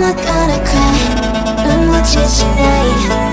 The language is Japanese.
not gonna cry 無持しない